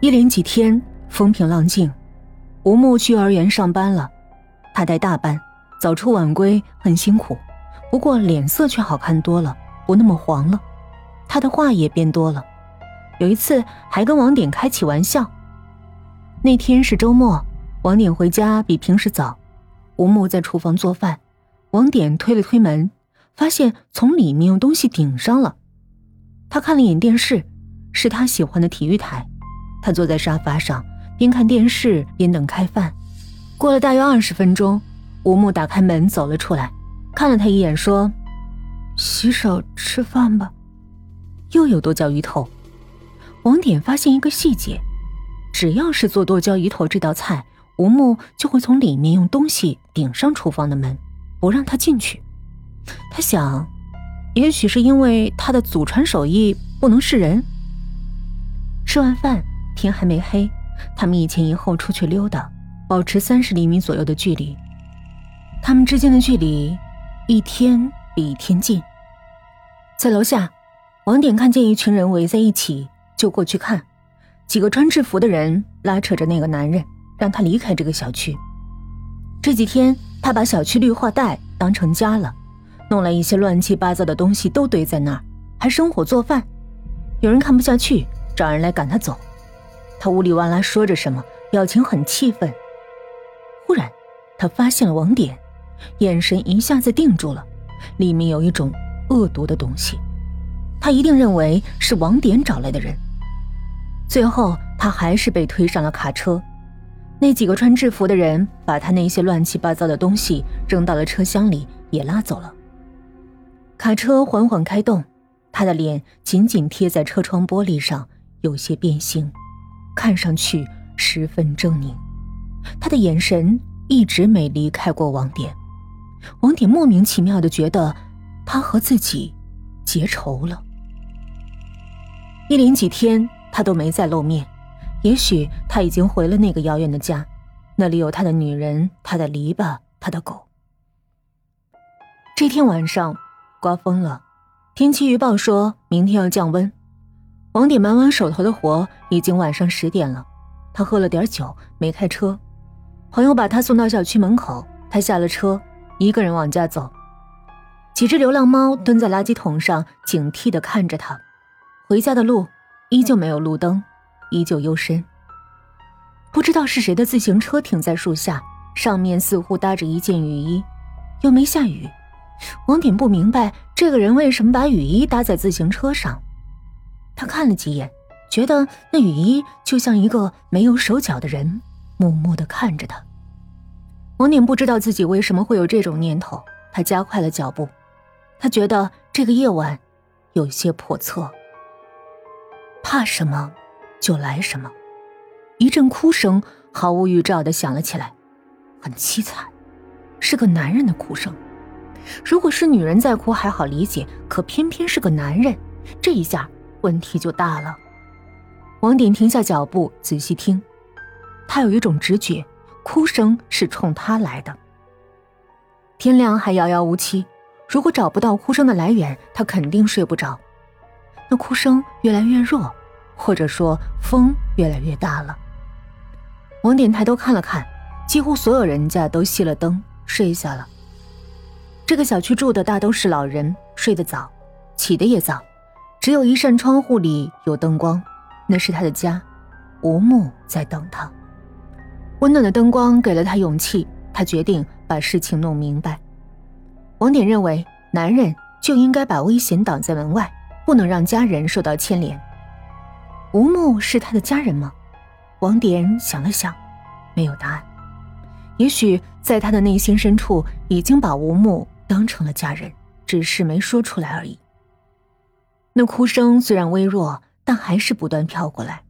一连几天风平浪静，吴木去幼儿园上班了。他带大班，早出晚归，很辛苦，不过脸色却好看多了，不那么黄了。他的话也变多了，有一次还跟王典开起玩笑。那天是周末，王典回家比平时早，吴木在厨房做饭，王典推了推门，发现从里面用东西顶上了。他看了眼电视，是他喜欢的体育台。他坐在沙发上，边看电视边等开饭。过了大约二十分钟，吴木打开门走了出来，看了他一眼，说：“洗手吃饭吧。”又有剁椒鱼头。王典发现一个细节：只要是做剁椒鱼头这道菜，吴木就会从里面用东西顶上厨房的门，不让他进去。他想，也许是因为他的祖传手艺不能示人。吃完饭。天还没黑，他们一前一后出去溜达，保持三十厘米左右的距离。他们之间的距离，一天比一天近。在楼下，王典看见一群人围在一起，就过去看。几个穿制服的人拉扯着那个男人，让他离开这个小区。这几天，他把小区绿化带当成家了，弄来一些乱七八糟的东西都堆在那儿，还生火做饭。有人看不下去，找人来赶他走。他呜里哇啦说着什么，表情很气愤。忽然，他发现了网点，眼神一下子定住了，里面有一种恶毒的东西。他一定认为是网点找来的人。最后，他还是被推上了卡车。那几个穿制服的人把他那些乱七八糟的东西扔到了车厢里，也拉走了。卡车缓缓开动，他的脸紧紧贴在车窗玻璃上，有些变形。看上去十分狰狞，他的眼神一直没离开过王典。王典莫名其妙的觉得他和自己结仇了。一连几天他都没再露面，也许他已经回了那个遥远的家，那里有他的女人、他的篱笆、他的狗。这天晚上刮风了，天气预报说明天要降温。王典忙完手头的活，已经晚上十点了。他喝了点酒，没开车。朋友把他送到小区门口，他下了车，一个人往家走。几只流浪猫蹲在垃圾桶上，警惕地看着他。回家的路依旧没有路灯，依旧幽深。不知道是谁的自行车停在树下，上面似乎搭着一件雨衣，又没下雨。王典不明白这个人为什么把雨衣搭在自行车上。他看了几眼，觉得那雨衣就像一个没有手脚的人，默默的看着他。王典不知道自己为什么会有这种念头，他加快了脚步。他觉得这个夜晚有些叵测。怕什么，就来什么。一阵哭声毫无预兆的响了起来，很凄惨，是个男人的哭声。如果是女人在哭还好理解，可偏偏是个男人，这一下。问题就大了。王典停下脚步，仔细听，他有一种直觉，哭声是冲他来的。天亮还遥遥无期，如果找不到哭声的来源，他肯定睡不着。那哭声越来越弱，或者说风越来越大了。王典抬头看了看，几乎所有人家都熄了灯，睡下了。这个小区住的大都是老人，睡得早，起得也早。只有一扇窗户里有灯光，那是他的家。吴木在等他。温暖的灯光给了他勇气，他决定把事情弄明白。王典认为，男人就应该把危险挡在门外，不能让家人受到牵连。吴木是他的家人吗？王典想了想，没有答案。也许在他的内心深处，已经把吴木当成了家人，只是没说出来而已。那哭声虽然微弱，但还是不断飘过来。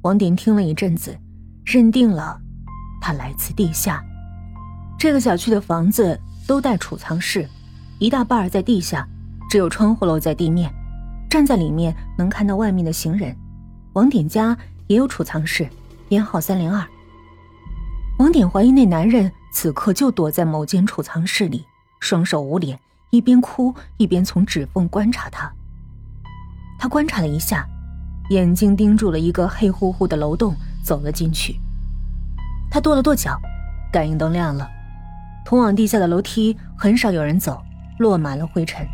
王典听了一阵子，认定了，他来自地下。这个小区的房子都带储藏室，一大半在地下，只有窗户露在地面。站在里面能看到外面的行人。王典家也有储藏室，编号三零二。王典怀疑那男人此刻就躲在某间储藏室里，双手捂脸，一边哭一边从指缝观察他。他观察了一下，眼睛盯住了一个黑乎乎的楼洞，走了进去。他跺了跺脚，感应灯亮了。通往地下的楼梯很少有人走，落满了灰尘。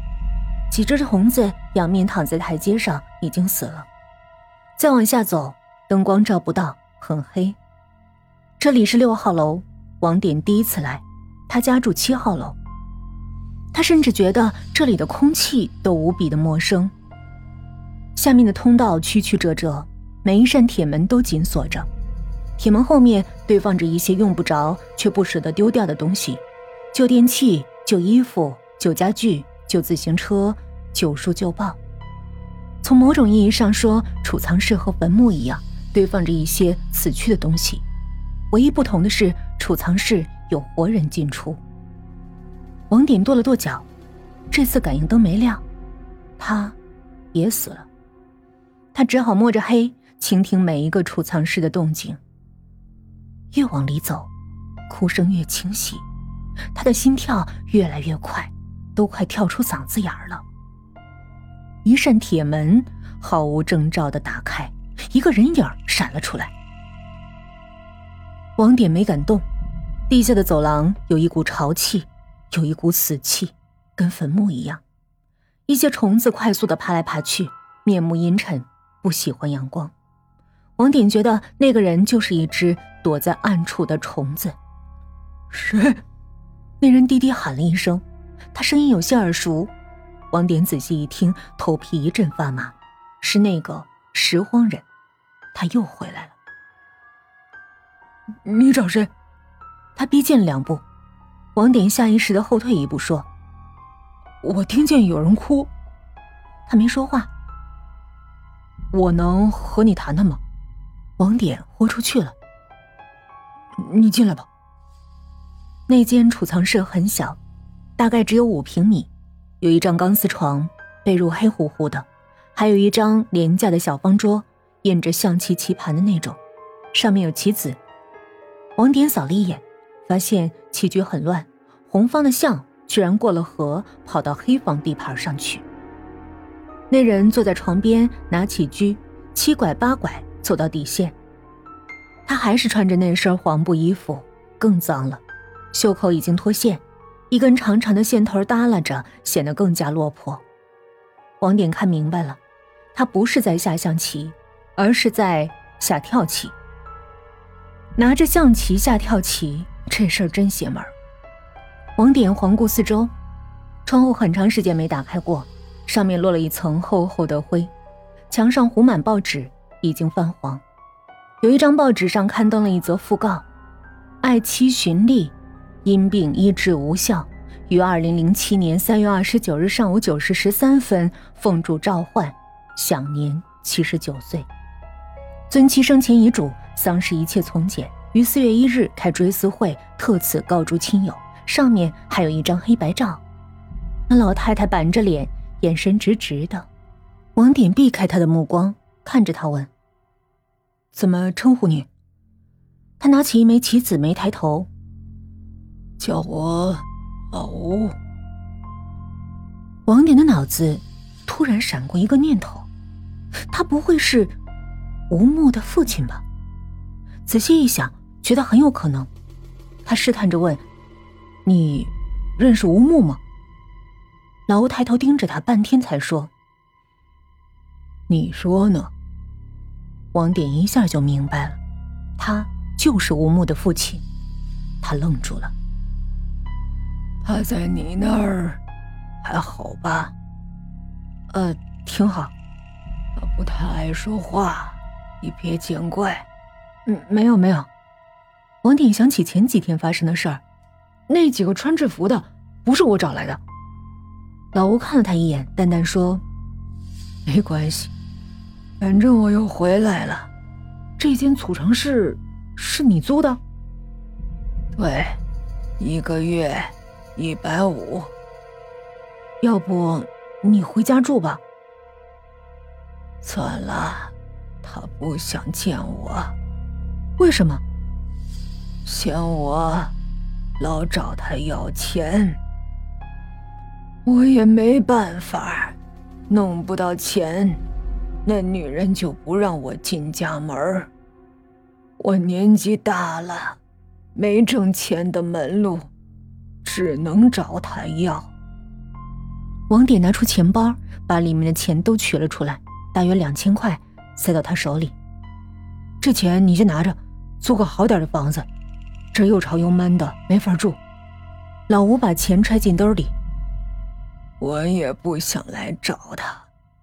几只虫子仰面躺在台阶上，已经死了。再往下走，灯光照不到，很黑。这里是六号楼，王典第一次来，他家住七号楼。他甚至觉得这里的空气都无比的陌生。下面的通道曲曲折折，每一扇铁门都紧锁着，铁门后面堆放着一些用不着却不舍得丢掉的东西：旧电器、旧衣服、旧家具、旧自行车、旧书旧报。从某种意义上说，储藏室和坟墓一样，堆放着一些死去的东西。唯一不同的是，储藏室有活人进出。王典跺了跺脚，这次感应灯没亮，他也死了。他只好摸着黑，倾听每一个储藏室的动静。越往里走，哭声越清晰，他的心跳越来越快，都快跳出嗓子眼儿了。一扇铁门毫无征兆的打开，一个人影闪了出来。王典没敢动，地下的走廊有一股潮气，有一股死气，跟坟墓一样。一些虫子快速的爬来爬去，面目阴沉。不喜欢阳光，王典觉得那个人就是一只躲在暗处的虫子。谁？那人低低喊了一声，他声音有些耳熟。王典仔细一听，头皮一阵发麻，是那个拾荒人，他又回来了。你找谁？他逼近两步，王典下意识的后退一步，说：“我听见有人哭。”他没说话。我能和你谈谈吗？王典豁出去了。你进来吧。那间储藏室很小，大概只有五平米，有一张钢丝床，被褥黑乎乎的，还有一张廉价的小方桌，印着象棋棋盘的那种，上面有棋子。王典扫了一眼，发现棋局很乱，红方的象居然过了河，跑到黑方地盘上去。那人坐在床边，拿起狙，七拐八拐走到底线。他还是穿着那身黄布衣服，更脏了，袖口已经脱线，一根长长的线头耷拉着，显得更加落魄。王典看明白了，他不是在下象棋，而是在下跳棋。拿着象棋下跳棋，这事儿真邪门。王典环顾四周，窗户很长时间没打开过。上面落了一层厚厚的灰，墙上糊满报纸，已经泛黄。有一张报纸上刊登了一则讣告：爱妻寻丽，因病医治无效，于二零零七年三月二十九日上午九时十三分奉主召唤，享年七十九岁。遵其生前遗嘱，丧事一切从简，于四月一日开追思会，特此告诸亲友。上面还有一张黑白照，那老太太板着脸。眼神直直的，王典避开他的目光，看着他问：“怎么称呼你？”他拿起一枚棋子，没抬头：“叫我老吴。”王典的脑子突然闪过一个念头：他不会是吴木的父亲吧？仔细一想，觉得很有可能。他试探着问：“你认识吴木吗？”老吴抬头盯着他，半天才说：“你说呢？”王典一下就明白了，他就是吴木的父亲。他愣住了。他在你那儿还好吧？呃，挺好。他不太爱说话，你别见怪。嗯，没有没有。王典想起前几天发生的事儿，那几个穿制服的不是我找来的。老吴看了他一眼，淡淡说：“没关系，反正我又回来了。这间储藏室是你租的？对，一个月一百五。要不你回家住吧？算了，他不想见我。为什么？嫌我老找他要钱。”我也没办法，弄不到钱，那女人就不让我进家门我年纪大了，没挣钱的门路，只能找她要。王典拿出钱包，把里面的钱都取了出来，大约两千块，塞到他手里。这钱你就拿着，租个好点的房子，这又潮又闷的，没法住。老吴把钱揣进兜里。我也不想来找他。